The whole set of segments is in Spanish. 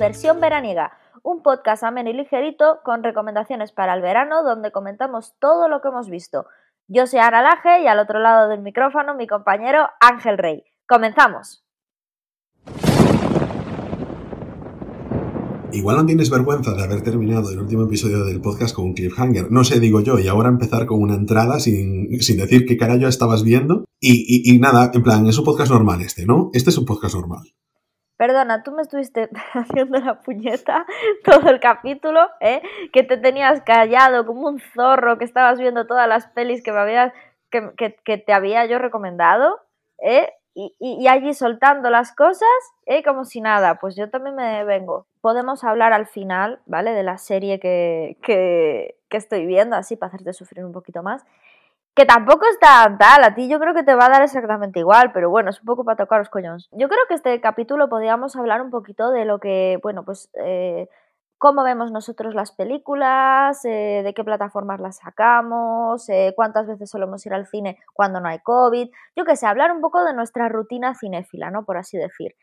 versión veraniega, un podcast ameno y ligerito con recomendaciones para el verano donde comentamos todo lo que hemos visto. Yo soy Ana Laje y al otro lado del micrófono mi compañero Ángel Rey. ¡Comenzamos! Igual no tienes vergüenza de haber terminado el último episodio del podcast con un cliffhanger. No sé, digo yo, y ahora empezar con una entrada sin, sin decir qué carajo estabas viendo. Y, y, y nada, en plan, es un podcast normal este, ¿no? Este es un podcast normal. Perdona, tú me estuviste haciendo la puñeta todo el capítulo, ¿eh? Que te tenías callado como un zorro, que estabas viendo todas las pelis que me habías, que, que, te había yo recomendado, ¿eh? Y, y, y, allí soltando las cosas, ¿eh? Como si nada. Pues yo también me vengo. Podemos hablar al final, ¿vale? De la serie que, que, que estoy viendo, así para hacerte sufrir un poquito más que tampoco es tan tal, a ti yo creo que te va a dar exactamente igual, pero bueno, es un poco para tocar los coñones. Yo creo que este capítulo podríamos hablar un poquito de lo que, bueno, pues eh, cómo vemos nosotros las películas, eh, de qué plataformas las sacamos, eh, cuántas veces solemos ir al cine cuando no hay COVID, yo qué sé, hablar un poco de nuestra rutina cinéfila, ¿no? Por así decir.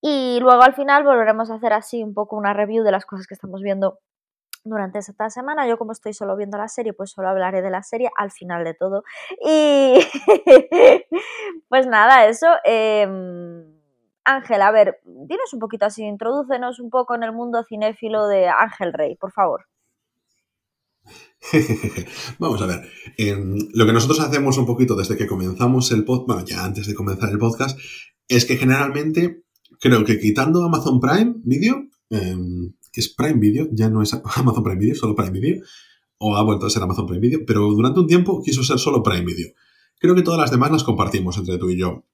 Y luego al final volveremos a hacer así un poco una review de las cosas que estamos viendo durante esta semana. Yo como estoy solo viendo la serie, pues solo hablaré de la serie al final de todo. Y pues nada, eso. Eh, Ángel, a ver, tienes un poquito así, introdúcenos un poco en el mundo cinéfilo de Ángel Rey, por favor. Vamos a ver, eh, lo que nosotros hacemos un poquito desde que comenzamos el podcast, bueno, ya antes de comenzar el podcast, es que generalmente, creo que quitando Amazon Prime Video, eh, que es Prime Video, ya no es Amazon Prime Video, solo Prime Video, o ha vuelto a ser Amazon Prime Video, pero durante un tiempo quiso ser solo Prime Video. Creo que todas las demás las compartimos entre tú y yo.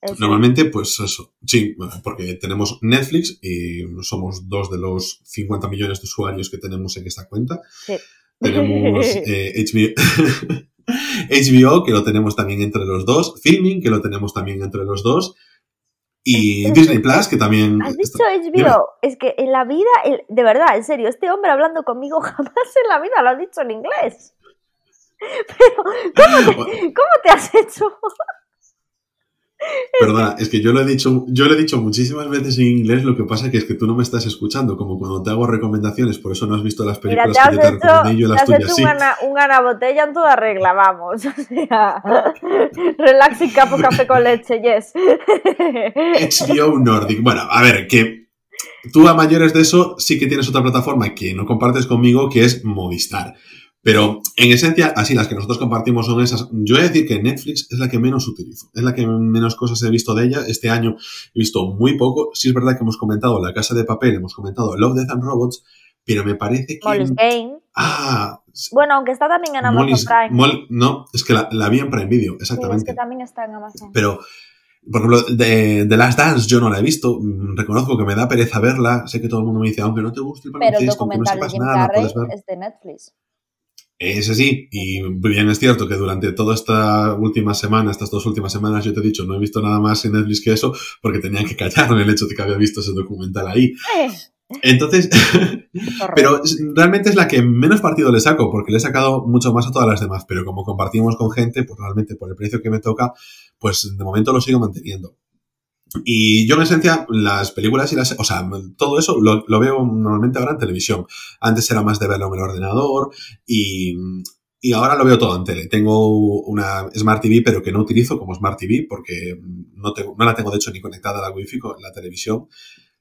Eso. Normalmente, pues eso, sí, porque tenemos Netflix y somos dos de los 50 millones de usuarios que tenemos en esta cuenta. Sí. Tenemos eh, HBO, HBO, que lo tenemos también entre los dos, Filming, que lo tenemos también entre los dos, y Disney Plus, que también. ¿Has dicho HBO? Dime. Es que en la vida, de verdad, en serio, este hombre hablando conmigo jamás en la vida lo ha dicho en inglés. Pero, ¿cómo te, ¿cómo te has hecho? Perdona, es que yo lo he dicho, yo lo he dicho muchísimas veces en inglés, lo que pasa que es que tú no me estás escuchando, como cuando te hago recomendaciones, por eso no has visto las películas Mira, que yo te hecho, recomendé y yo las te has tuyas hecho sí. Un gana, un gana botella en toda regla, vamos. O sea, relax y capo café con leche, yes. HBO Nordic. Bueno, a ver, que tú a mayores de eso sí que tienes otra plataforma que no compartes conmigo, que es Movistar. Pero en esencia, así las que nosotros compartimos son esas. Yo voy a decir que Netflix es la que menos utilizo, es la que menos cosas he visto de ella. Este año he visto muy poco. Sí es verdad que hemos comentado La Casa de Papel, hemos comentado Love, Death and Robots, pero me parece que... Molly's Game. Ah. Bueno, aunque está también en Amazon Molly's, Prime. Mol, no, es que la, la, vi en Prime Video, exactamente. Sí, es que también está en Amazon. Pero, por ejemplo, de, de Last Dance yo no la he visto. Reconozco que me da pereza verla. Sé que todo el mundo me dice, aunque no te guste el Pero el baloncesto, aunque no sepas Jim nada, Carrey puedes ver. es de Netflix. Es así, y bien es cierto que durante toda esta última semana, estas dos últimas semanas, yo te he dicho, no he visto nada más en Netflix que eso, porque tenían que callarme el hecho de que había visto ese documental ahí. Eh, Entonces, pero realmente es la que menos partido le saco, porque le he sacado mucho más a todas las demás, pero como compartimos con gente, pues realmente por el precio que me toca, pues de momento lo sigo manteniendo. Y yo en esencia, las películas y las... O sea, todo eso lo, lo, veo normalmente ahora en televisión. Antes era más de verlo en el ordenador y, y ahora lo veo todo en tele. Tengo una Smart TV, pero que no utilizo como Smart TV porque no, tengo, no la tengo de hecho ni conectada a la Wi-Fi con la televisión.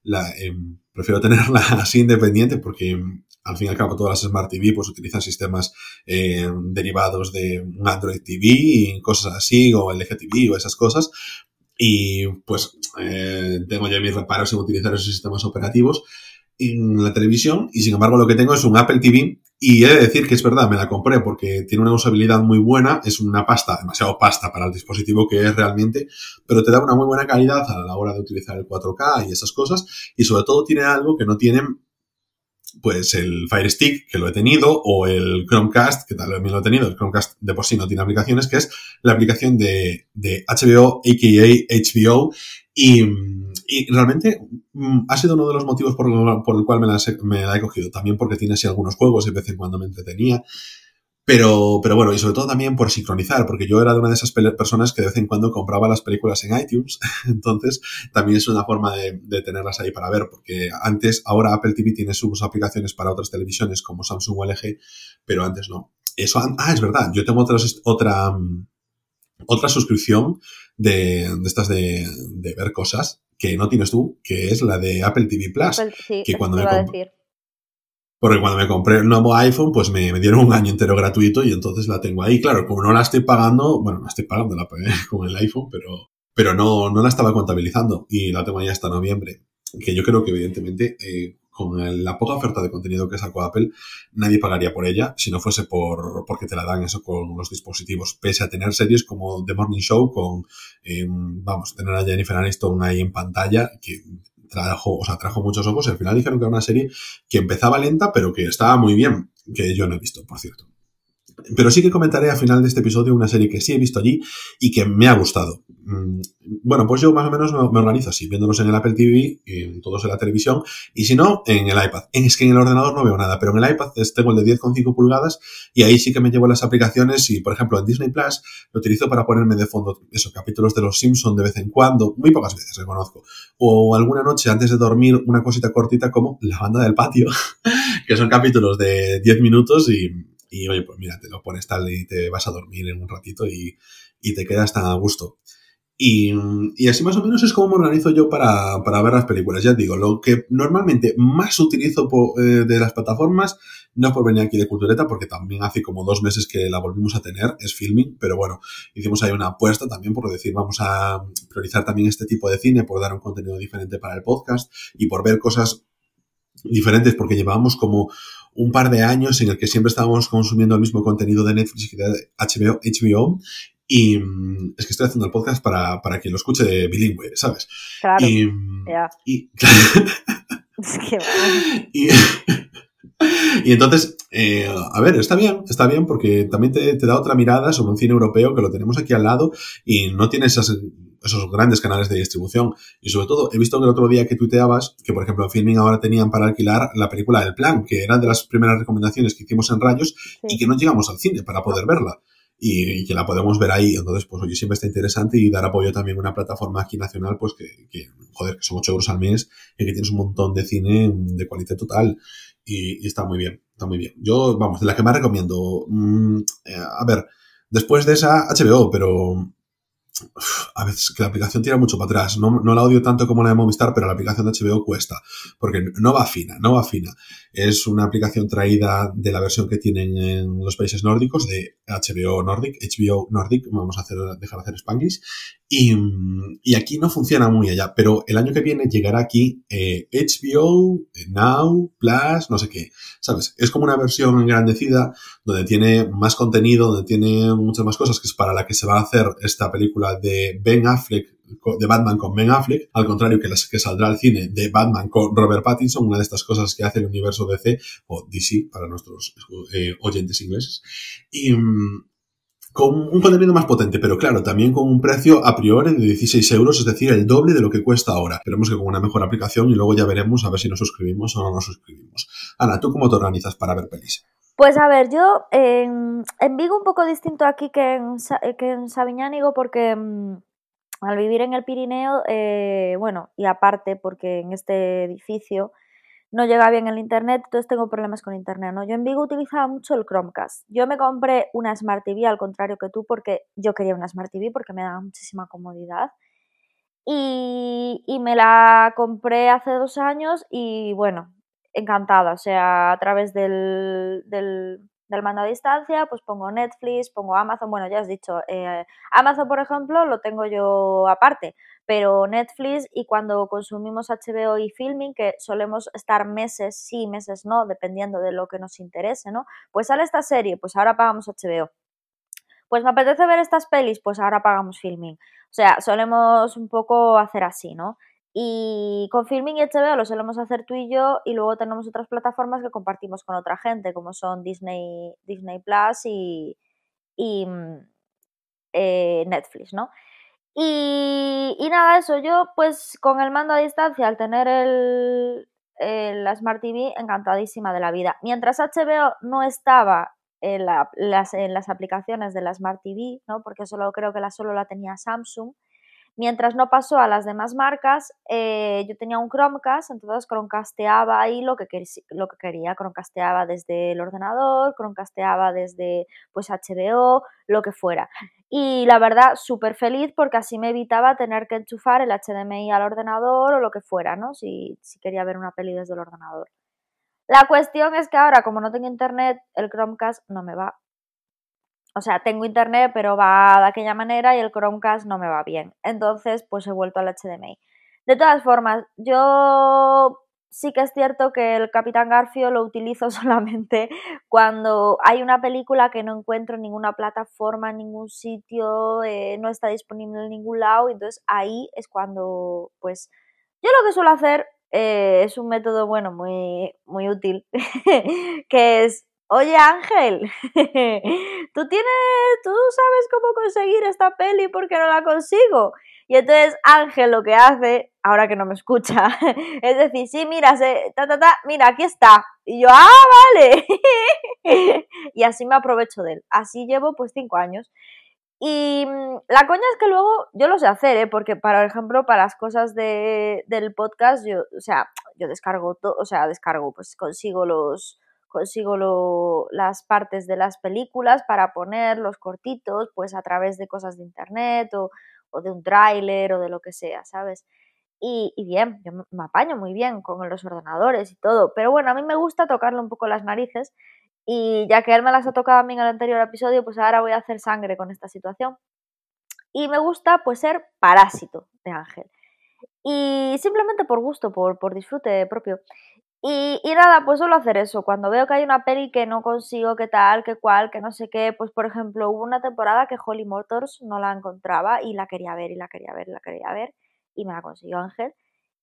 La, eh, prefiero tenerla así independiente porque al fin y al cabo todas las Smart TV pues utilizan sistemas eh, derivados de un Android TV y cosas así o LG TV o esas cosas y pues eh, tengo ya mis reparos en utilizar esos sistemas operativos en la televisión y sin embargo lo que tengo es un Apple TV y he de decir que es verdad, me la compré porque tiene una usabilidad muy buena, es una pasta, demasiado pasta para el dispositivo que es realmente, pero te da una muy buena calidad a la hora de utilizar el 4K y esas cosas y sobre todo tiene algo que no tienen pues el Fire Stick, que lo he tenido, o el Chromecast, que también lo he tenido. El Chromecast de por sí no tiene aplicaciones, que es la aplicación de, de HBO, a.k.a. HBO, y, y, realmente mm, ha sido uno de los motivos por, por el cual me la, me he cogido. También porque tiene así algunos juegos de vez en cuando me entretenía. Pero, pero bueno, y sobre todo también por sincronizar, porque yo era de una de esas personas que de vez en cuando compraba las películas en iTunes, entonces también es una forma de, tenerlas ahí para ver, porque antes, ahora Apple TV tiene sus aplicaciones para otras televisiones como Samsung o LG, pero antes no. Eso, ah, es verdad, yo tengo otra, otra, otra suscripción de, de estas de, de, ver cosas que no tienes tú, que es la de Apple TV Plus. que cuando me, porque cuando me compré el nuevo iPhone, pues me, dieron un año entero gratuito y entonces la tengo ahí. Claro, como no la estoy pagando, bueno, la estoy pagando la con el iPhone, pero, pero no, no la estaba contabilizando y la tengo ahí hasta noviembre. Que yo creo que evidentemente eh, con la poca oferta de contenido que sacó Apple, nadie pagaría por ella si no fuese por porque te la dan eso con los dispositivos. Pese a tener series como The Morning Show con, eh, vamos, tener a Jennifer Aniston ahí en pantalla, que trajo, o sea, trajo muchos ojos y al final dijeron que era una serie que empezaba lenta, pero que estaba muy bien, que yo no he visto, por cierto. Pero sí que comentaré al final de este episodio una serie que sí he visto allí y que me ha gustado. Mm, bueno, pues yo más o menos me, organizo así, viéndolos en el Apple TV, en todos en la televisión, y si no, en el iPad. Es que en el ordenador no veo nada, pero en el iPad tengo el de 10,5 pulgadas y ahí sí que me llevo las aplicaciones y, por ejemplo, en Disney Plus lo utilizo para ponerme de fondo esos capítulos de Los Simpson de vez en cuando, muy pocas veces, reconozco. O alguna noche antes de dormir una cosita cortita como La banda del patio, que son capítulos de 10 minutos y, y oye, pues mira, te lo pones tal y te vas a dormir en un ratito y, y te quedas tan a gusto. Y, y, así más o menos es como me organizo yo para, para, ver las películas. Ya digo, lo que normalmente más utilizo eh, de las plataformas, no por venir aquí de Cultureta, porque también hace como dos meses que la volvimos a tener, es filming, pero bueno, hicimos ahí una apuesta también por decir, vamos a priorizar también este tipo de cine, por dar un contenido diferente para el podcast y por ver cosas diferentes, porque llevábamos como un par de años en el que siempre estábamos consumiendo el mismo contenido de Netflix y de HBO, HBO y es que estoy haciendo el podcast para, para quien lo escuche bilingüe, ¿sabes? Claro. Y, y, es que y, entonces, eh, a ver, está bien, está bien porque también te, te, da otra mirada sobre un cine europeo que lo tenemos aquí al lado y no tiene esas, esos grandes canales de distribución. Y sobre todo, he visto que el otro día que tuiteabas que, por ejemplo, en Filming ahora tenían para alquilar la película del plan, que era de las primeras recomendaciones que hicimos en Rayos y que no llegamos al cine para poder verla y, que la podemos ver ahí. Entonces, pues oye, siempre está interesante y dar apoyo también a una plataforma aquí nacional, pues que, que joder, que son 8 euros al mes y que tienes un montón de cine de cualidad total. Y, está muy bien, está muy bien. Yo, vamos, de la que más recomiendo. Mm, eh, a ver, después de esa HBO, pero a veces que la aplicación tira mucho para atrás. No, no, la odio tanto como la de Movistar, pero la aplicación de HBO cuesta, porque no va fina, no va fina. Es una aplicación traída de la versión que tienen en los países nórdicos, de HBO Nordic, HBO Nordic, vamos a hacer, dejar de hacer Spanglish, y, y, aquí no funciona muy allá, pero el año que viene llegará aquí HBO, eh, Now, Plus, no sé qué, ¿sabes? Es como una versión engrandecida donde tiene más contenido, donde tiene muchas más cosas, que es para la que se va a hacer esta película de Ben Affleck, de Batman con Ben Affleck, al contrario que, las, que saldrá al cine de Batman con Robert Pattinson, una de estas cosas que hace el universo DC, o DC para nuestros eh, oyentes ingleses. Y, con un contenido más potente, pero claro, también con un precio a priori de 16 euros, es decir, el doble de lo que cuesta ahora. Esperemos que con una mejor aplicación y luego ya veremos a ver si nos suscribimos o no nos suscribimos. Ana, ¿tú cómo te organizas para ver pelis? Pues a ver, yo en, Vigo un poco distinto aquí que en, que en Sabiñánigo porque mm, al vivir en el Pirineo, eh, bueno, y aparte porque en este edificio no llega bien el internet, entonces tengo problemas con internet, ¿no? Yo en Vigo utilizaba mucho el Chromecast. Yo me compré una Smart TV al contrario que tú porque yo quería una Smart TV porque me daba muchísima comodidad. Y, me la compré hace dos años y bueno, encantada. O sea, a través del, del, del mando a distancia, pues pongo Netflix, pongo Amazon, bueno, ya has dicho, eh, Amazon, por ejemplo, lo tengo yo aparte, pero Netflix y cuando consumimos HBO y Filming, que solemos estar meses sí, meses no, dependiendo de lo que nos interese, ¿no? Pues sale esta serie, pues ahora pagamos HBO. Pues me apetece ver estas pelis, pues ahora pagamos Filming. O sea, solemos un poco hacer así, ¿no? Y con Filming y HBO lo solemos hacer tú y yo y luego tenemos otras plataformas que compartimos con otra gente, como son Disney, Disney Plus y, y mm, eh, Netflix, ¿no? Y, nada, eso, yo pues con el mando a distancia, al tener el, la Smart TV, encantadísima de la vida. Mientras HBO no estaba en, las, en las aplicaciones de la Smart TV, ¿no? porque solo creo que la solo la tenía Samsung. Mientras no pasó a las demás marcas, eh, yo tenía un Chromecast, entonces Chromecasteaba ahí lo que, lo que quería, Chromecasteaba desde el ordenador, Chromecasteaba desde pues HBO, lo que fuera. Y la verdad, súper feliz porque así me evitaba tener que enchufar el HDMI al ordenador o lo que fuera, ¿no? Si, si quería ver una peli desde el ordenador. La cuestión es que ahora, como no tengo internet, el Chromecast no me va o sea, tengo internet, pero va de aquella manera y el Chromecast no me va bien. Entonces, pues he vuelto al HDMI. De todas formas, yo sí que es cierto que el Capitán Garfio lo utilizo solamente cuando hay una película que no encuentro en ninguna plataforma, en ningún sitio, eh, no está disponible en ningún lado, entonces ahí es cuando, pues, yo lo que suelo hacer eh, es un método, bueno, muy, muy útil, que es Oye Ángel, tú tienes, tú sabes cómo conseguir esta peli porque no la consigo. Y entonces Ángel lo que hace, ahora que no me escucha, es decir, sí, mira, se, ta, ta, ta, mira, aquí está. Y yo, ah, vale. y así me aprovecho de él. Así llevo pues cinco años. Y mm, la coña es que luego yo lo sé hacer, ¿eh? porque, por ejemplo, para las cosas de, del podcast, yo, o sea, yo descargo todo, o sea, descargo, pues consigo los, consigo las partes de las películas para poner los cortitos, pues a través de cosas de internet o, de un tráiler o de lo que sea, ¿sabes? Y, bien, yo me apaño muy bien con los ordenadores y todo, pero bueno, a mí me gusta tocarle un poco las narices y ya que él me las ha tocado a mí en el anterior episodio, pues ahora voy a hacer sangre con esta situación. Y me gusta pues ser parásito de Ángel. Y simplemente por gusto, por, por disfrute propio. Y, nada, pues suelo hacer eso. Cuando veo que hay una peli que no consigo, que tal, que cual, que no sé qué, pues por ejemplo, hubo una temporada que Holly Motors no la encontraba y la quería ver, y la quería ver, y la quería ver, y me la consiguió Ángel.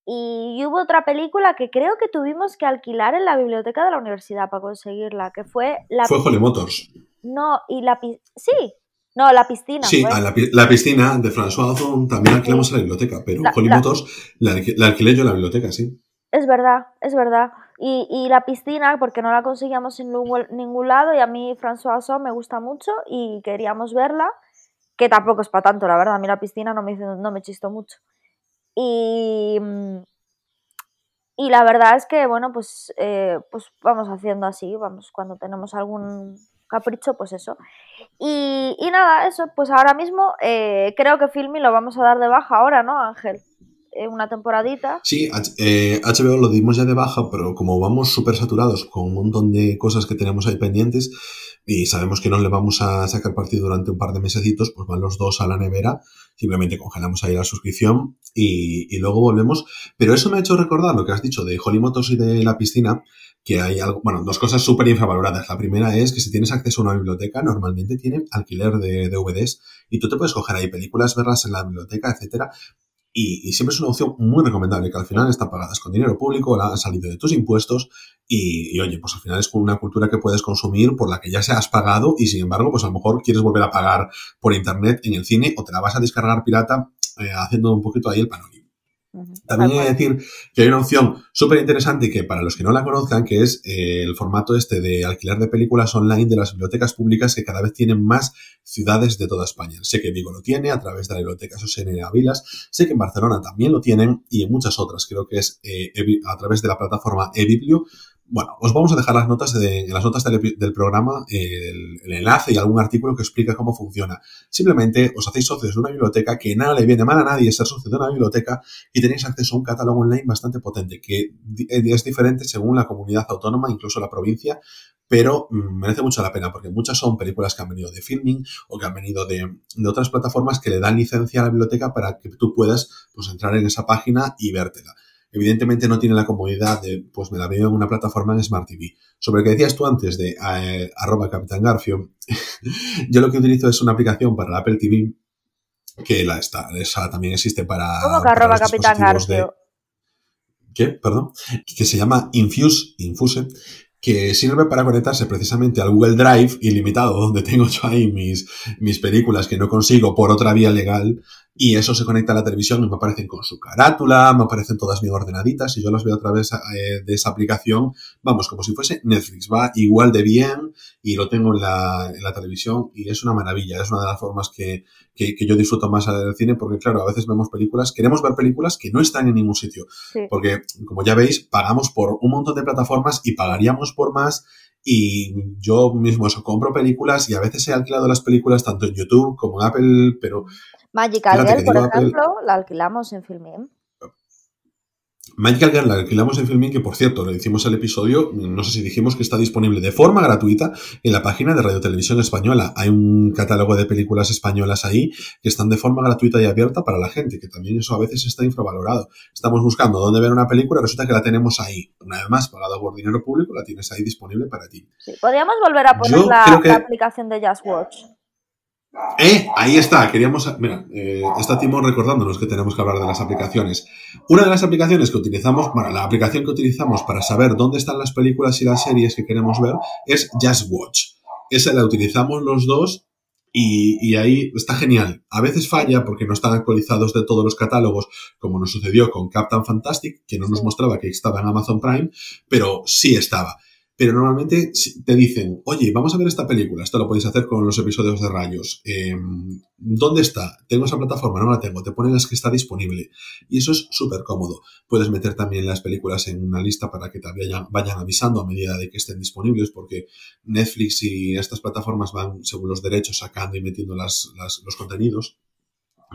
Y hubo otra película que creo que tuvimos que alquilar en la biblioteca de la universidad para conseguirla, que fue la... Fue Holly Motors. No, y la... Sí, no, la piscina. Sí, la, piscina de François Ozon también alquilamos en la biblioteca, pero Holly Motors la, la alquilé yo en la biblioteca, sí. Es verdad, es verdad. Y, y, la piscina, porque no la conseguíamos en ningún lado, y a mí François me gusta mucho y queríamos verla, que tampoco es para tanto, la verdad. A mí la piscina no me, no me chistó mucho. Y, y la verdad es que, bueno, pues, eh, pues vamos haciendo así, vamos, cuando tenemos algún capricho, pues eso. Y, y nada, eso, pues ahora mismo eh, creo que Filmi lo vamos a dar de baja ahora, ¿no, Ángel? Una temporadita. Sí, HBO eh, lo dimos ya de baja, pero como vamos súper saturados con un montón de cosas que tenemos ahí pendientes y sabemos que no le vamos a sacar partido durante un par de mesecitos, pues van los dos a la nevera, simplemente congelamos ahí la suscripción y, y luego volvemos. Pero eso me ha hecho recordar lo que has dicho de Holly Motors y de la piscina, que hay algo, bueno, dos cosas súper infravaloradas. La primera es que si tienes acceso a una biblioteca, normalmente tienen alquiler de DVDs y tú te puedes coger ahí películas, verlas en la biblioteca, etcétera, y, siempre es una opción muy recomendable, que al final están pagadas con dinero público, la han salido de tus impuestos y, oye, pues al final es una cultura que puedes consumir por la que ya se has pagado y sin embargo, pues a lo mejor quieres volver a pagar por internet en el cine o te la vas a descargar pirata eh, haciendo un poquito ahí el panoli. También hay que decir que hay una opción súper interesante que para los que no la conozcan, que es eh, el formato este de alquiler de películas online de las bibliotecas públicas que cada vez tienen más ciudades de toda España. Sé que Vigo lo tiene a través de la biblioteca Sosene Avilas, sé que en Barcelona también lo tienen y en muchas otras. Creo que es eh, a través de la plataforma eBiblio bueno, os vamos a dejar las notas de, en las notas del, programa el, enlace y algún artículo que explica cómo funciona. Simplemente os hacéis socios de una biblioteca que nada le viene mal a nadie ser socio de una biblioteca y tenéis acceso a un catálogo online bastante potente que eh, es diferente según la comunidad autónoma, incluso la provincia, pero mm, merece mucho la pena porque muchas son películas que han venido de filming o que han venido de, de, otras plataformas que le dan licencia a la biblioteca para que tú puedas pues, entrar en esa página y vértela. Evidentemente no tiene la comodidad de, pues me la veo en una plataforma en Smart TV. Sobre lo que decías tú antes de eh, arroba Capitán Garfio, yo lo que utilizo es una aplicación para la Apple TV que la está, esa también existe para. ¿Cómo que arroba Capitán Garfio? ¿Qué? Perdón. Que se llama Infuse, Infuse, que sirve para conectarse precisamente al Google Drive ilimitado, donde tengo yo ahí mis, mis películas que no consigo por otra vía legal y eso se conecta a la televisión y me aparecen con su carátula, me aparecen todas mis ordenaditas y yo las veo a través eh, de esa aplicación, vamos, como si fuese Netflix, va igual de bien y lo tengo en la, en la televisión y es una maravilla, es una de las formas que, que, yo disfruto más del cine porque claro, a veces vemos películas, queremos ver películas que no están en ningún sitio, porque como ya veis, pagamos por un montón de plataformas y pagaríamos por más y yo mismo eso, compro películas y a veces he alquilado las películas tanto en YouTube como en Apple, pero Magical Girl, por ejemplo, la alquilamos en Filmin. Magical Girl la alquilamos en Filmin, que por cierto, le hicimos el episodio, no sé si dijimos que está disponible de forma gratuita en la página de Radio Televisión Española. Hay un catálogo de películas españolas ahí que están de forma gratuita y abierta para la gente, que también eso a veces está infravalorado. Estamos buscando dónde ver una película, resulta que la tenemos ahí. Una vez más, pagada por dinero público, la tienes ahí disponible para ti. Sí, podríamos volver a poner la, aplicación de Just Watch. Eh, ahí está, queríamos, mira, eh, está Timón recordándonos que tenemos que hablar de las aplicaciones. Una de las aplicaciones que utilizamos, bueno, la aplicación que utilizamos para saber dónde están las películas y las series que queremos ver es Just Watch. Esa la utilizamos los dos y, y, ahí está genial. A veces falla porque no están actualizados de todos los catálogos, como nos sucedió con Captain Fantastic, que no nos mostraba que estaba en Amazon Prime, pero sí estaba pero normalmente te dicen, oye, vamos a ver esta película, esto lo podéis hacer con los episodios de rayos. Em, ¿Dónde está? Tengo esa plataforma, no la tengo, te ponen las que está disponible. Y eso es súper cómodo. Puedes meter también las películas en una lista para que te vayan, avisando a medida de que estén disponibles, porque Netflix y estas plataformas van, según los derechos, sacando y metiendo los contenidos.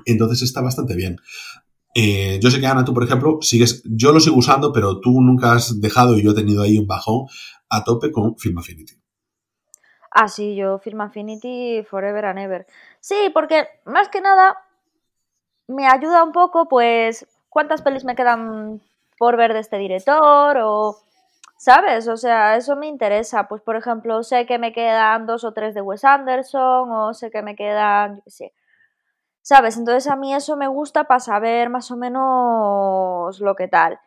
Entonces está bastante bien. Eh, yo sé que Ana, tú por ejemplo, sigues, yo lo sigo usando, pero tú nunca has dejado y yo he tenido ahí un bajón a tope con Film Affinity. Ah, sí, yo Film Affinity forever and ever. Sí, porque más que nada me ayuda un poco, pues, cuántas pelis me quedan por ver de este director o, ¿sabes? O sea, eso me interesa. Pues, por ejemplo, sé que me quedan dos o tres de Wes Anderson o sé que me quedan, yo qué sé. ¿Sabes? Entonces a mí eso me gusta para saber más o menos lo que tal.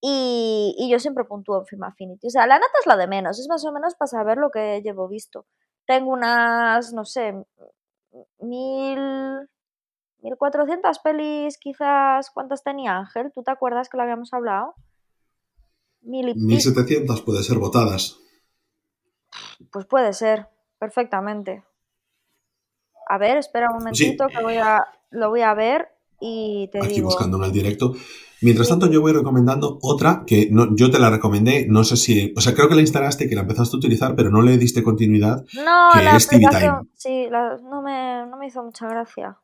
Y, yo siempre puntúo en Film Affinity. O sea, la nota es la de menos, es más o menos para saber lo que llevo visto. Tengo unas, no sé, mil, mil cuatrocientas pelis quizás. ¿Cuántas tenía Ángel? ¿Tú te acuerdas que lo habíamos hablado? Mil, y... setecientas puede ser votadas. Pues puede ser, perfectamente. A ver, espera un momentito que voy a, lo voy a ver y te Aquí buscando en el directo. Mientras tanto, yo voy recomendando otra que no, yo te la recomendé, no sé si, o sea, creo que la instalaste, que la empezaste a utilizar, pero no le diste continuidad. No, que la es TV Time. Sí, no, me, no, me, hizo mucha gracia.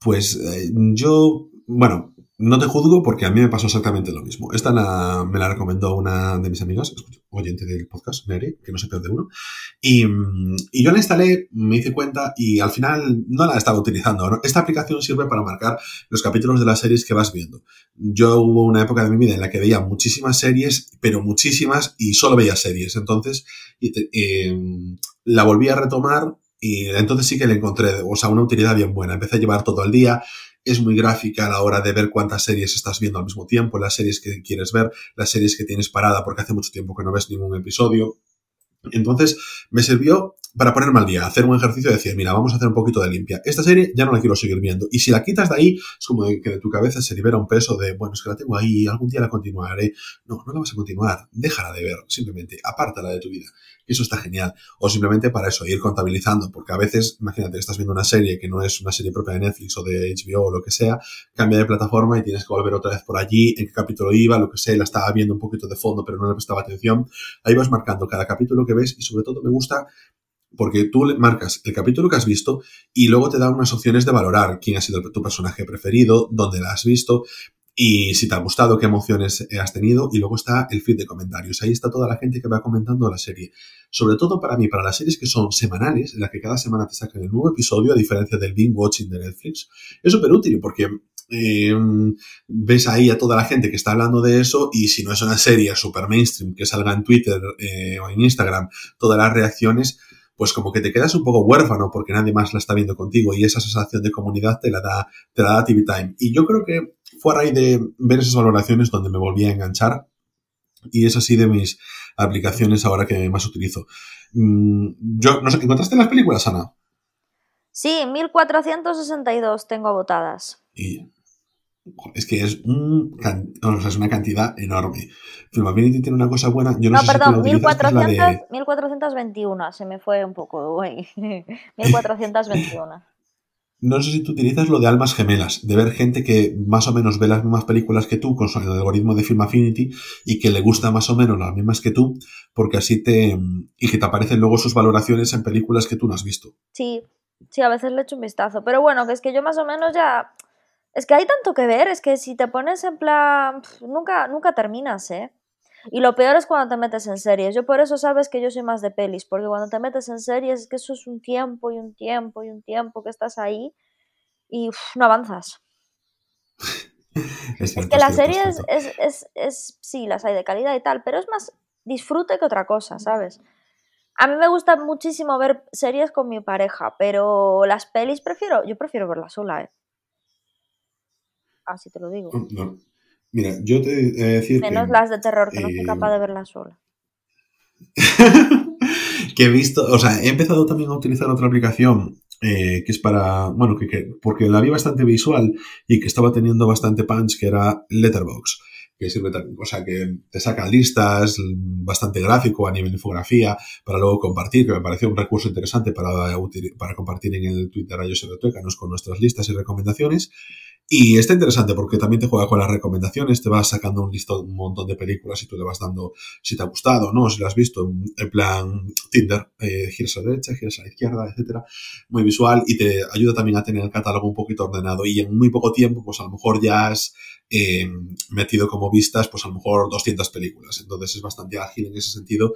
Pues eh, yo, bueno, no te juzgo porque a mí me pasó exactamente lo mismo. Esta me la recomendó una de mis amigas, oyente del podcast, Mary, que no se pierde uno. Y, yo la instalé, me hice cuenta y al final no la estaba utilizando. Esta aplicación sirve para marcar los capítulos de las series que vas viendo. Yo hubo una época de mi vida en la que veía muchísimas series, pero muchísimas, y solo veía series. Entonces em, la volví a retomar y entonces sí que le encontré, o sea, una utilidad bien buena. Empecé a llevar todo el día, es muy gráfica a la hora de ver cuántas series estás viendo al mismo tiempo, las series que quieres ver, las series que tienes parada porque hace mucho tiempo que no ves ningún episodio. Entonces, me sirvió para ponerme al día, hacer un ejercicio y decir, mira, vamos a hacer un poquito de limpia. Esta serie ya no la quiero seguir viendo. Y si la quitas de ahí, es como que de tu cabeza se libera un peso de, bueno, es que la tengo ahí, algún día la continuaré. No, no la vas a continuar. Déjala de ver, simplemente, apártala de tu vida eso está genial. O simplemente para eso, ir contabilizando, porque a veces, imagínate, estás viendo una serie que no es una serie propia de Netflix o de HBO o lo que sea, cambia de plataforma y tienes que volver otra vez por allí, en qué capítulo iba, lo que sea, la estaba viendo un poquito de fondo, pero no le prestaba atención. Ahí vas marcando cada capítulo que ves y sobre todo me gusta porque tú marcas el capítulo que has visto y luego te da unas opciones de valorar quién ha sido tu personaje preferido, dónde la has visto y si te ha gustado, qué emociones has tenido. Y luego está el feed de comentarios. Ahí está toda la gente que va comentando la serie. Sobre todo para mí, para las series que son semanales, en las que cada semana te sacan el nuevo episodio, a diferencia del binge watching de Netflix, es súper útil porque em, ves ahí a toda la gente que está hablando de eso y si no es una serie super mainstream que salga en Twitter eh, o en Instagram, todas las reacciones, pues como que te quedas un poco huérfano porque nadie más la está viendo contigo y esa sensación de comunidad te la da, te la da TV Time. Y yo creo que fue a raíz de ver esas valoraciones donde me volví a enganchar y es así de mis aplicaciones ahora que más utilizo. Mm, yo, no sé, ¿encontraste las películas, Ana? Sí, 1462 tengo votadas. Y es que es, un, es una cantidad enorme. Film Affinity tiene una cosa buena. Yo no, sé perdón, si 1400, 1421. Se me fue un poco, güey. 1421. No sé si tú utilizas lo de almas gemelas, de ver gente que más o menos ve las mismas películas que tú con el algoritmo de Film Affinity y que le gusta más o menos las mismas que tú, porque así te. y que te aparecen luego sus valoraciones en películas que tú no has visto. Sí, sí, a veces le echo un vistazo. Pero bueno, que es que yo más o menos ya. Es que hay tanto que ver, es que si te pones en plan. Nunca, nunca terminas, ¿eh? Y lo peor es cuando te metes en series. Yo por eso sabes que yo soy más de pelis, porque cuando te metes en series es que eso es un tiempo y un tiempo y un tiempo que estás ahí y no avanzas. es, que las series es, es, es, sí, las hay de calidad y tal, pero es más disfrute que otra cosa, ¿sabes? A mí me gusta muchísimo ver series con mi pareja, pero las pelis prefiero, yo prefiero verlas sola, ¿eh? Así te lo digo. No, Mira, yo te he decir Menos las de terror, que no soy capaz de verlas sola. que he visto, o sea, he empezado también a utilizar otra aplicación eh, que es para, bueno, que, porque la vi bastante visual y que estaba teniendo bastante punch, que era Letterbox que sirve, o sea, que te saca listas, bastante gráfico a nivel de infografía, para luego compartir, que me pareció un recurso interesante para, para compartir en el Twitter Rayos nos con nuestras listas y recomendaciones. Y está interesante porque también te juega con las recomendaciones, te vas sacando un listo, un montón de películas y tú le vas dando si te ha gustado, ¿no? Si lo has visto, en plan Tinder, eh, giras a la derecha, giras a la izquierda, etcétera. Muy visual y te ayuda también a tener el catálogo un poquito ordenado y en muy poco tiempo, pues a lo mejor ya has eh, metido como vistas, pues a lo mejor 200 películas. Entonces es bastante ágil en ese sentido.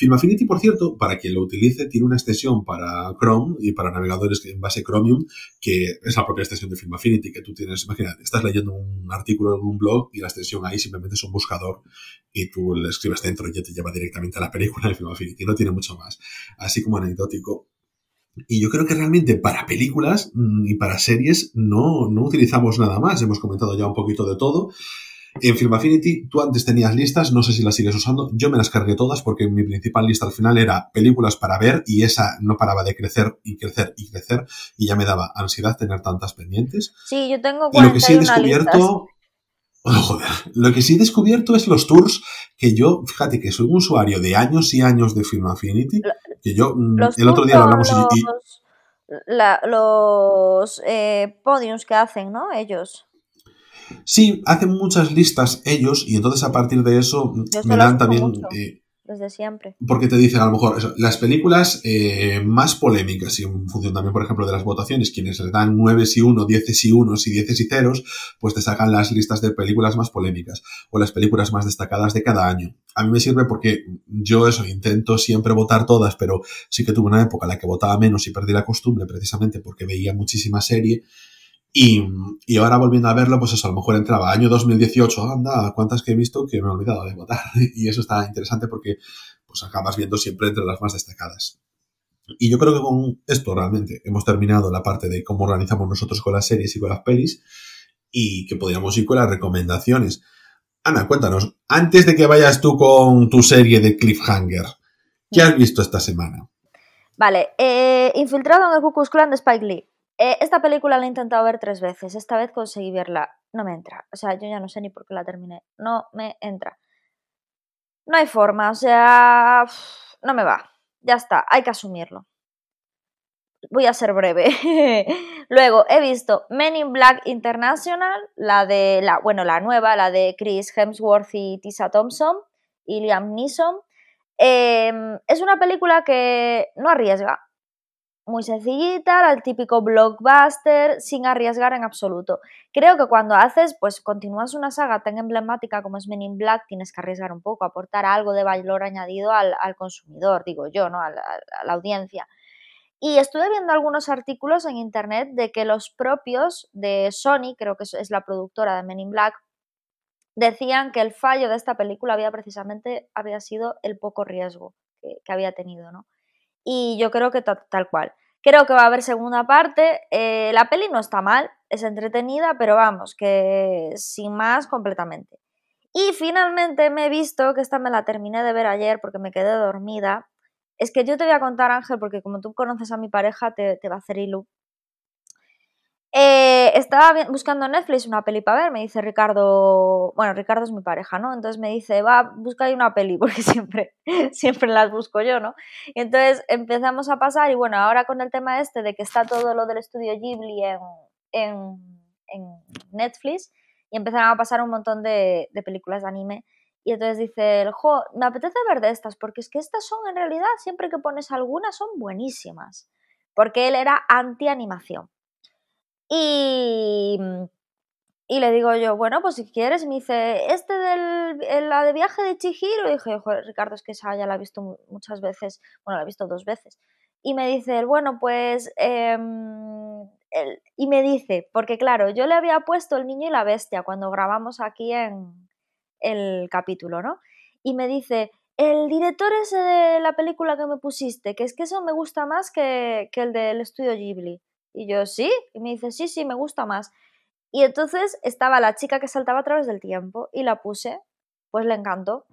Film Affinity, por cierto, para quien lo utilice, tiene una extensión para Chrome y para navegadores en base Chromium, que es la propia extensión de Film Affinity, que tú tienes, imagínate, estás leyendo un artículo en un blog y la extensión ahí simplemente es un buscador y tú le escribes dentro y ya te lleva directamente a la película de Film Affinity, no tiene mucho más. Así como anecdótico, y yo creo que realmente para películas mm, y para series no, no utilizamos nada más. Hemos comentado ya un poquito de todo. En Film Affinity, tú antes tenías listas, no sé si las sigues usando, yo me las cargué todas porque mi principal lista al final era películas para ver y esa no paraba de crecer y crecer y crecer y ya me daba ansiedad tener tantas pendientes. Sí, yo tengo 41 Lo que sí he descubierto, joder, lo que sí he descubierto es los tours que yo, fíjate que soy un usuario de años y años de Film Affinity, que yo mm, el otro día lo hablamos y, los eh, podiums que hacen, ¿no? Ellos. Sí, hacen muchas listas ellos y entonces a partir de eso me dan también... Eh, desde siempre. Porque te dicen a lo mejor las películas eh, más polémicas y en función también, por ejemplo, de las votaciones, quienes le dan 9 y 1, 10 y 1 y 10 y 0, pues te sacan las listas de películas más polémicas o las películas más destacadas de cada año. A mí me sirve porque yo eso, intento siempre votar todas, pero sí que tuve una época en la que votaba menos y perdí la costumbre precisamente porque veía muchísima serie y, y, ahora volviendo a verlo, pues eso, a lo mejor entraba año 2018, anda, cuántas que he visto que me he olvidado de votar. Y eso está interesante porque pues acabas viendo siempre entre las más destacadas. Y yo creo que con esto realmente hemos terminado la parte de cómo organizamos nosotros con las series y con las pelis y que podríamos ir con las recomendaciones. Ana, cuéntanos, antes de que vayas tú con tu serie de Cliffhanger, ¿qué has visto esta semana? Vale, eh, infiltrado en el Klux Klan de Spike Lee. Eh, esta película la he intentado ver tres veces. Esta vez conseguí verla. No me entra. O sea, yo ya no sé ni por qué la terminé. No me entra. No hay forma. O sea, no me va. Ya está. Hay que asumirlo. Voy a ser breve. Luego he visto Men in Black International, la de la, bueno, la nueva, la de Chris Hemsworth y Tisa Thompson y Liam Neeson. Em, es una película que no arriesga muy sencillita, el típico blockbuster, sin arriesgar en absoluto. Creo que cuando haces, pues continúas una saga tan emblemática como es Men in Black, tienes que arriesgar un poco, aportar algo de valor añadido al, consumidor, digo yo, ¿no? A la, audiencia. Y estuve viendo algunos artículos en internet de que los propios de Sony, creo que es la productora de Men in Black, decían que el fallo de esta película había precisamente había sido el poco riesgo que, que había tenido, ¿no? Y yo creo que tal cual. Creo que va a haber segunda parte. Eh, la peli no está mal, es entretenida, pero vamos, que sin más completamente. Y finalmente me he visto, que esta me la terminé de ver ayer porque me quedé dormida. Es que yo te voy a contar, Ángel, porque como tú conoces a mi pareja, te, va a hacer ilu. Eh, estaba buscando en Netflix una peli para ver, me dice Ricardo, bueno, Ricardo es mi pareja, ¿no? Entonces me dice, va, busca ahí una peli, porque siempre, siempre las busco yo, ¿no? Y entonces empezamos a pasar, y bueno, ahora con el tema este de que está todo lo del estudio Ghibli en, en, Netflix, y empezaron a pasar un montón de, de películas de anime, y entonces dice el jo, me apetece ver de estas, porque es que estas son en realidad, siempre que pones algunas, son buenísimas, porque él era anti-animación. Y, y le digo yo, bueno, pues si quieres, me dice, este del, la de viaje de Chihiro, y dije, Ricardo, es que esa ya la he visto muchas veces, bueno, la he visto dos veces. Y me dice, bueno, pues, em, y me dice, porque claro, yo le había puesto el niño y la bestia cuando grabamos aquí en el capítulo, ¿no? Y me dice, el director ese de la película que me pusiste, que es que eso me gusta más que, que el del estudio Ghibli. Y yo, sí. Y me dice, sí, sí, me gusta más. Y entonces estaba la chica que saltaba a través del tiempo y la puse, pues le encantó.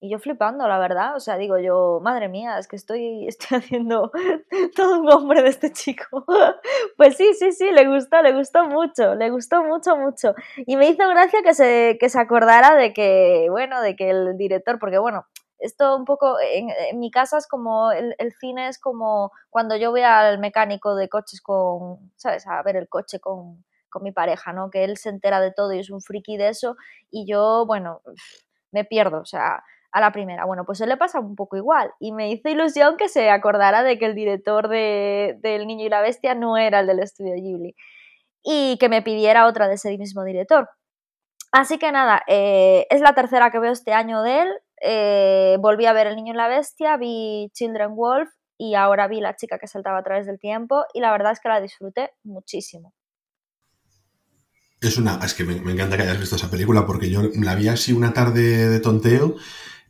Y yo flipando, la verdad. O sea, digo yo, madre mía, es que estoy, estoy haciendo todo un hombre de este chico. pues sí, sí, sí, le gustó, le gustó mucho, le gustó mucho, mucho. Y me hizo gracia que se, que se acordara de que, bueno, de que el director, porque bueno, esto un poco, en, mi casa es como, el, cine es como cuando yo voy al mecánico de coches con, ¿sabes? A ver el coche con, con mi pareja, ¿no? Que él se entera de todo y es un friki de eso y yo, bueno, me pierdo, o sea, a la primera. Bueno, pues él le pasa un poco igual y me hizo ilusión que se acordara de que el director de, del Niño y la Bestia no era el del estudio Ghibli y que me pidiera otra de ese mismo director. Así que nada, eh, es la tercera que veo este año de él. Eh, volví a ver El Niño y la Bestia, vi Children Wolf y ahora vi La chica que saltaba a través del tiempo y la verdad es que la disfruté muchísimo. Es una, es que me, encanta que hayas visto esa película porque yo la vi así una tarde de tonteo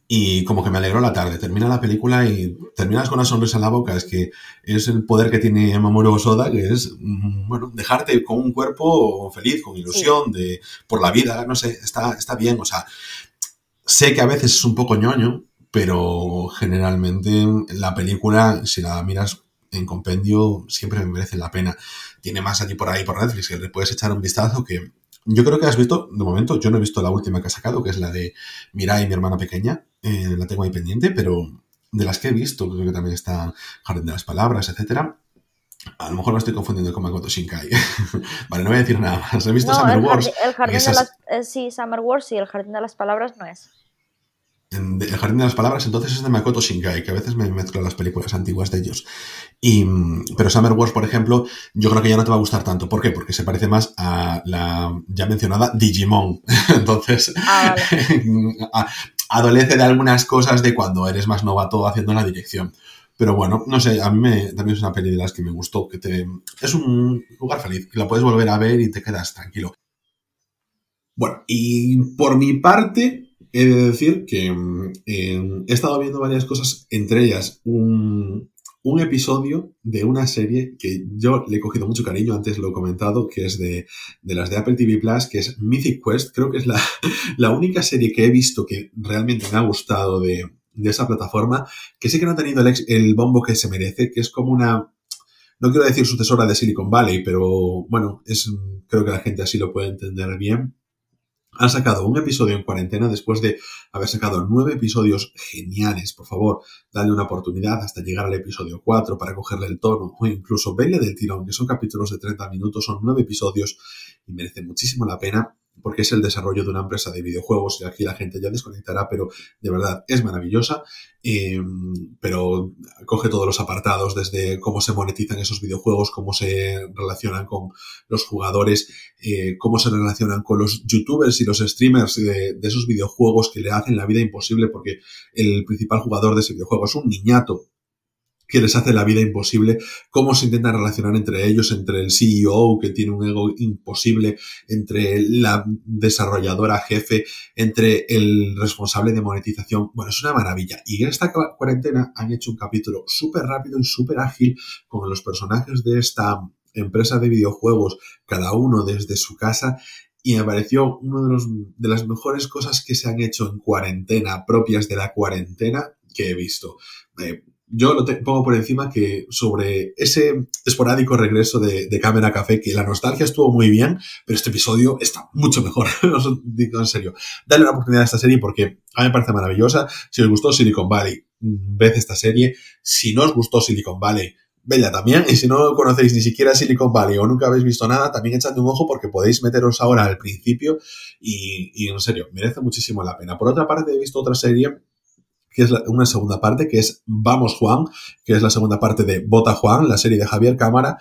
y como que me alegró la tarde. Termina la película y terminas con una sonrisa en la boca. Es que es el poder que tiene Mamoru Soda, que es, mm, bueno, dejarte con un cuerpo feliz, con ilusión, de, por la vida, no sé, está, está bien. O sea, sé que a veces es un poco ñoño, pero generalmente la película, si la miras en compendio, siempre me merece la pena. Tiene más allí por ahí por Netflix, que le puedes echar un vistazo que yo creo que has visto, de momento, yo no he visto la última que ha sacado, que es la de Mirai, mi hermana pequeña. Eh, la tengo ahí pendiente, pero de las que he visto, creo que también está Jardín de las Palabras, etcétera. A lo mejor lo estoy confundiendo con Makoto Shinkai. vale, no voy a decir nada más. He visto Summer Wars. El jardín de las, eh, sí, Summer Wars y el Jardín de las Palabras no es. El Jardín de las Palabras, entonces es de Makoto Shinkai, que a veces me mezclo las películas antiguas de ellos. Y, pero Summer Wars, por ejemplo, yo creo que ya no te va a gustar tanto. ¿Por qué? Porque se parece más a la ya mencionada Digimon. entonces, ah, adolece de algunas cosas de cuando eres más novato haciendo la dirección. Pero bueno, no sé, a mí me, también es una peli de las que me gustó, que te, es un lugar feliz, que la puedes volver a ver y te quedas tranquilo. Bueno, y por mi parte, He de decir que mm, he estado viendo varias cosas, entre ellas un, episodio de una serie que yo le he cogido mucho cariño, antes lo he comentado, que es de, las de Apple TV Plus, que es Mythic Quest. Creo que es la, la única serie que he visto que realmente me ha gustado de, esa plataforma, que sí que no ha tenido el, el bombo que se merece, que es como una no quiero decir sucesora de Silicon Valley, pero bueno, es, creo que la gente así lo puede entender bien han sacado un episodio en cuarentena después de haber sacado nueve episodios geniales. Por favor, dale una oportunidad hasta llegar al episodio 4 para cogerle el tono o incluso verle del tirón, que son capítulos de 30 minutos, son nueve episodios y merece muchísimo la pena porque es el desarrollo de una empresa de videojuegos y aquí la gente ya desconectará, pero de verdad es maravillosa, pero coge todos los apartados desde cómo se monetizan esos videojuegos, cómo se relacionan con los jugadores, eh, cómo se relacionan con los youtubers y los streamers de esos videojuegos que le hacen la vida imposible porque el principal jugador de ese videojuego es un niñato que les hace la vida imposible, cómo se intentan relacionar entre ellos, entre el CEO que tiene un ego imposible, entre la desarrolladora jefe, entre el responsable de monetización. Bueno, es una maravilla. Y en esta cuarentena han hecho un capítulo súper rápido y súper ágil con los personajes de esta empresa de videojuegos, cada uno desde su casa, y me pareció una de, de las mejores cosas que se han hecho en cuarentena, propias de la cuarentena, que he visto. Eh, yo lo pongo por encima que sobre ese esporádico regreso de, Cámara Café, que la nostalgia estuvo muy bien, pero este episodio está mucho mejor. os digo en serio. Dale una oportunidad a esta serie porque a mí me parece maravillosa. Si os gustó Silicon Valley, ved esta serie. Si no os gustó Silicon Valley, Bella también. Y si no conocéis ni siquiera Silicon Valley o nunca habéis visto nada, también echadle un ojo porque podéis meteros ahora al principio y en serio, merece muchísimo la pena. Por otra parte, he visto otra serie que es una segunda parte, que es Vamos Juan, que es la segunda parte de Bota Juan, la serie de Javier Cámara.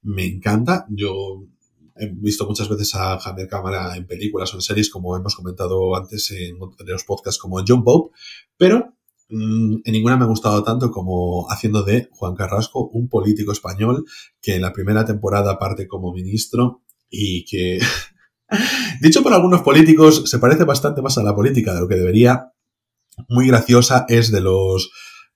Me encanta. Yo he visto muchas veces a Javier Cámara en películas o en series, como hemos comentado antes en otros podcasts como John Pope, pero mm, en ninguna me ha gustado tanto como haciendo de Juan Carrasco un político español que en la primera temporada parte como ministro y que, dicho por algunos políticos, se parece bastante más a la política de lo que debería muy graciosa, es de los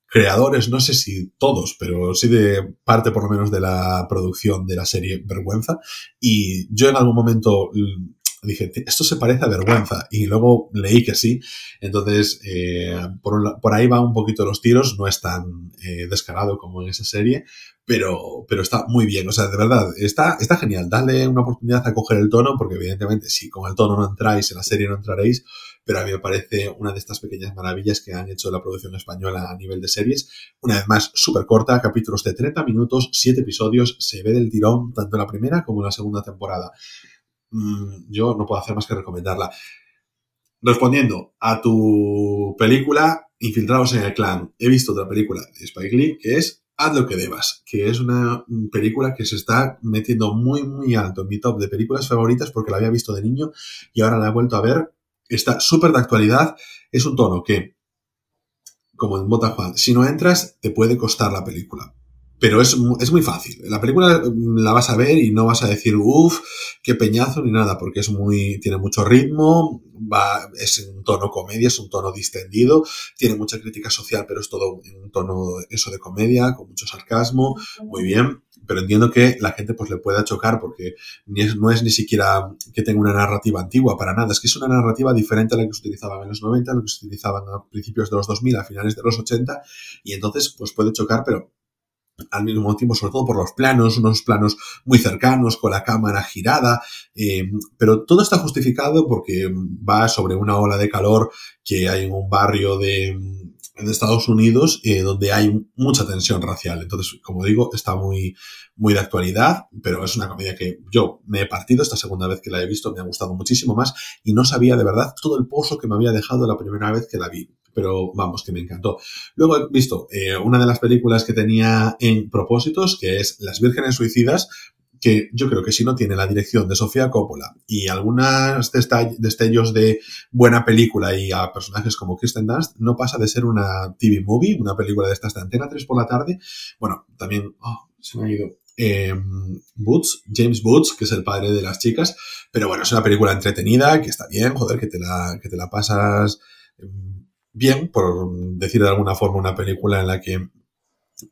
creadores, no sé si todos, pero sí de parte por lo menos de la producción de la serie Vergüenza. Y yo en algún momento dije, esto se parece a vergüenza. Y luego leí que sí. Entonces, eh, por, por, ahí va un poquito los tiros. No es tan eh, descarado como en esa serie, pero, pero está muy bien. O sea, de verdad, está, está genial. Dale una oportunidad a coger el tono, porque evidentemente si con el tono no entráis, en la serie no entraréis, pero a mí me parece una de estas pequeñas maravillas que han hecho la producción española a nivel de series. Una vez más, súper corta, capítulos de 30 minutos, 7 episodios, se ve del tirón tanto la primera como la segunda temporada. Mm, yo no puedo hacer más que recomendarla. Respondiendo a tu película, Infiltrados en el Clan, he visto otra película de Spike Lee que es Haz lo que debas, que es una película que se está metiendo muy, muy alto en mi top de películas favoritas porque la había visto de niño y ahora la he vuelto a ver. Está súper de actualidad. Es un tono que, como en Bota Juan, si no entras, te puede costar la película. Pero es, es, muy fácil. La película mm, la vas a ver y no vas a decir, uff, qué peñazo ni nada, porque es muy, tiene mucho ritmo, va, es un tono comedia, es un tono distendido, tiene mucha crítica social, pero es todo en un tono eso de comedia, con mucho sarcasmo, muy bien. Pero entiendo que la gente pues le pueda chocar porque no es ni siquiera que tenga una narrativa antigua, para nada. Es que es una narrativa diferente a la que se utilizaba en los 90, a la que se utilizaban a principios de los 2000, a finales de los 80, y entonces pues puede chocar, pero al mismo tiempo, sobre todo por los planos, unos planos muy cercanos, con la cámara girada, eh, pero todo está justificado porque va sobre una ola de calor que hay en un barrio de, Estados Unidos eh, donde hay mucha tensión racial. Entonces, como digo, está muy, muy de actualidad, pero es una comedia que yo me he partido esta segunda vez que la he visto, me ha gustado muchísimo más y no sabía de verdad todo el pozo que me había dejado la primera vez que la vi pero vamos, que me encantó. Luego he visto eh, una de las películas que tenía en propósitos, que es Las Vírgenes Suicidas, que yo creo que si no tiene la dirección de Sofía Coppola y algunos destellos de buena película y a personajes como Kristen Dunst, no pasa de ser una TV movie, una película de estas de Antena 3 por la tarde. Bueno, también, oh, se me ha ido. Eh, Boots, James Boots, que es el padre de las chicas, pero bueno, es una película entretenida, que está bien, joder, que te la, que te la pasas em, bien, por decir de alguna forma, una película en la que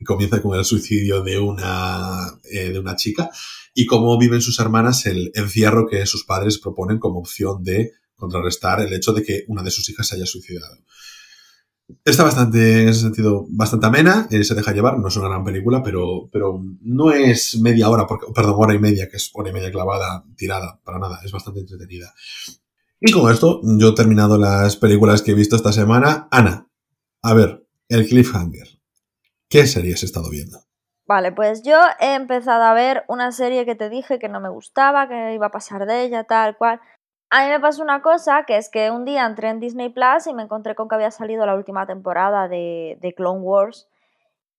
comienza con el suicidio de una, eh, de una chica y cómo viven sus hermanas el encierro que sus padres proponen como opción de contrarrestar el hecho de que una de sus hijas se haya suicidado. Está bastante, en ese sentido, bastante amena, eh, se deja llevar, no es una gran película, pero, pero no es media hora, porque, perdón, hora y media, que es hora y media clavada, tirada, para nada, es bastante entretenida. Y con esto, yo he terminado las películas que he visto esta semana. Ana, a ver, el cliffhanger. ¿Qué series has estado viendo? Vale, pues yo he empezado a ver una serie que te dije que no me gustaba, que iba a pasar de ella, tal cual. A mí me pasó una cosa, que es que un día entré en Disney Plus y me encontré con que había salido la última temporada de, Clone Wars.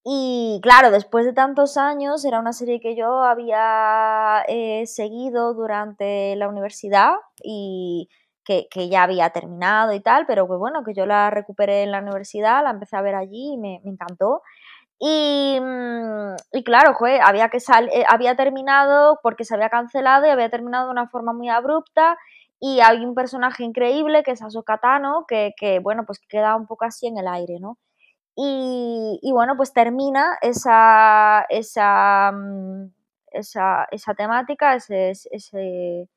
Y claro, después de tantos años, era una serie que yo había eh, seguido durante la universidad y que, ya había terminado y tal, pero que bueno, que yo la recuperé en la universidad, la empecé a ver allí y me, encantó. Y, mm, y, claro, había, que sal, eh, había terminado porque se había cancelado y había terminado de una forma muy abrupta y hay un personaje increíble que es Ahsoka Tano que, que, bueno, pues queda un poco así en el aire, ¿no? Y, y bueno, pues termina esa, esa, mm, esa, esa temática, ese, ese,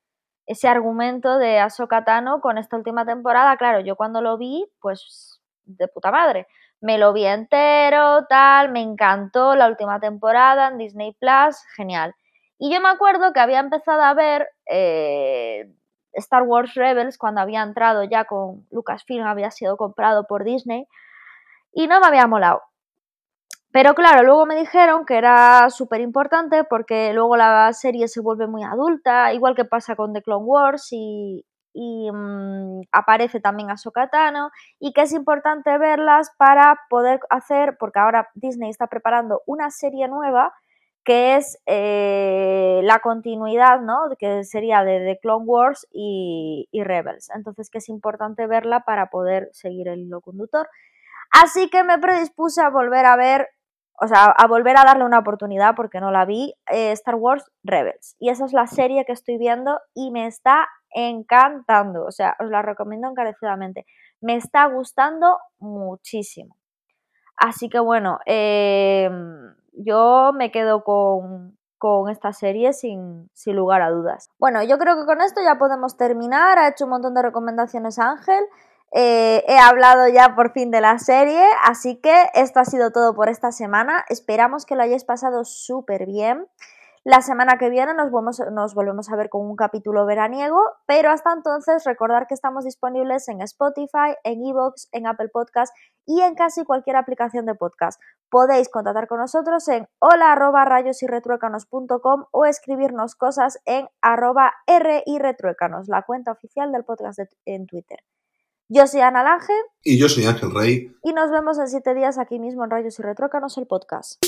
ese argumento de Ahsoka Tano con esta última temporada, claro, yo cuando lo vi, pues de puta madre. Me lo vi entero, tal, me encantó la última temporada en Disney Plus, genial. Y yo me acuerdo que había empezado a ver eh, Star Wars Rebels cuando había entrado ya con Lucasfilm, había sido comprado por Disney y no me había molado. Pero claro, luego me dijeron que era súper importante porque luego la serie se vuelve muy adulta, igual que pasa con The Clone Wars y, mm, aparece también a Sokatano y que es importante verlas para poder hacer, porque ahora Disney está preparando una serie nueva que es eh, la continuidad, ¿no? Que sería de The Clone Wars y, Rebels. Entonces, que es importante verla para poder seguir el hilo conductor. Así que me predispuse a volver a ver, o sea, a volver a darle una oportunidad porque no la vi, eh, Star Wars Rebels. Y esa es la serie que estoy viendo y me está encantando. O sea, os la recomiendo encarecidamente. Me está gustando muchísimo. Así que bueno, eh, yo me quedo con, esta serie sin, sin, lugar a dudas. Bueno, yo creo que con esto ya podemos terminar. Ha hecho un montón de recomendaciones Ángel. Eh, he hablado ya por fin de la serie, así que esto ha sido todo por esta semana. Esperamos que lo hayáis pasado súper bien. La semana que viene nos volvemos, a ver con un capítulo veraniego, pero hasta entonces recordar que estamos disponibles en Spotify, en Evox, en Apple Podcast y en casi cualquier aplicación de podcast. Podéis contactar con nosotros en hola arroba o escribirnos cosas en arroba retruécanos, la cuenta oficial del podcast en Twitter. Yo soy Ana Lange. Y yo soy Ángel Rey. Y nos vemos en siete días aquí mismo en Rayos y Retrócanos, el podcast.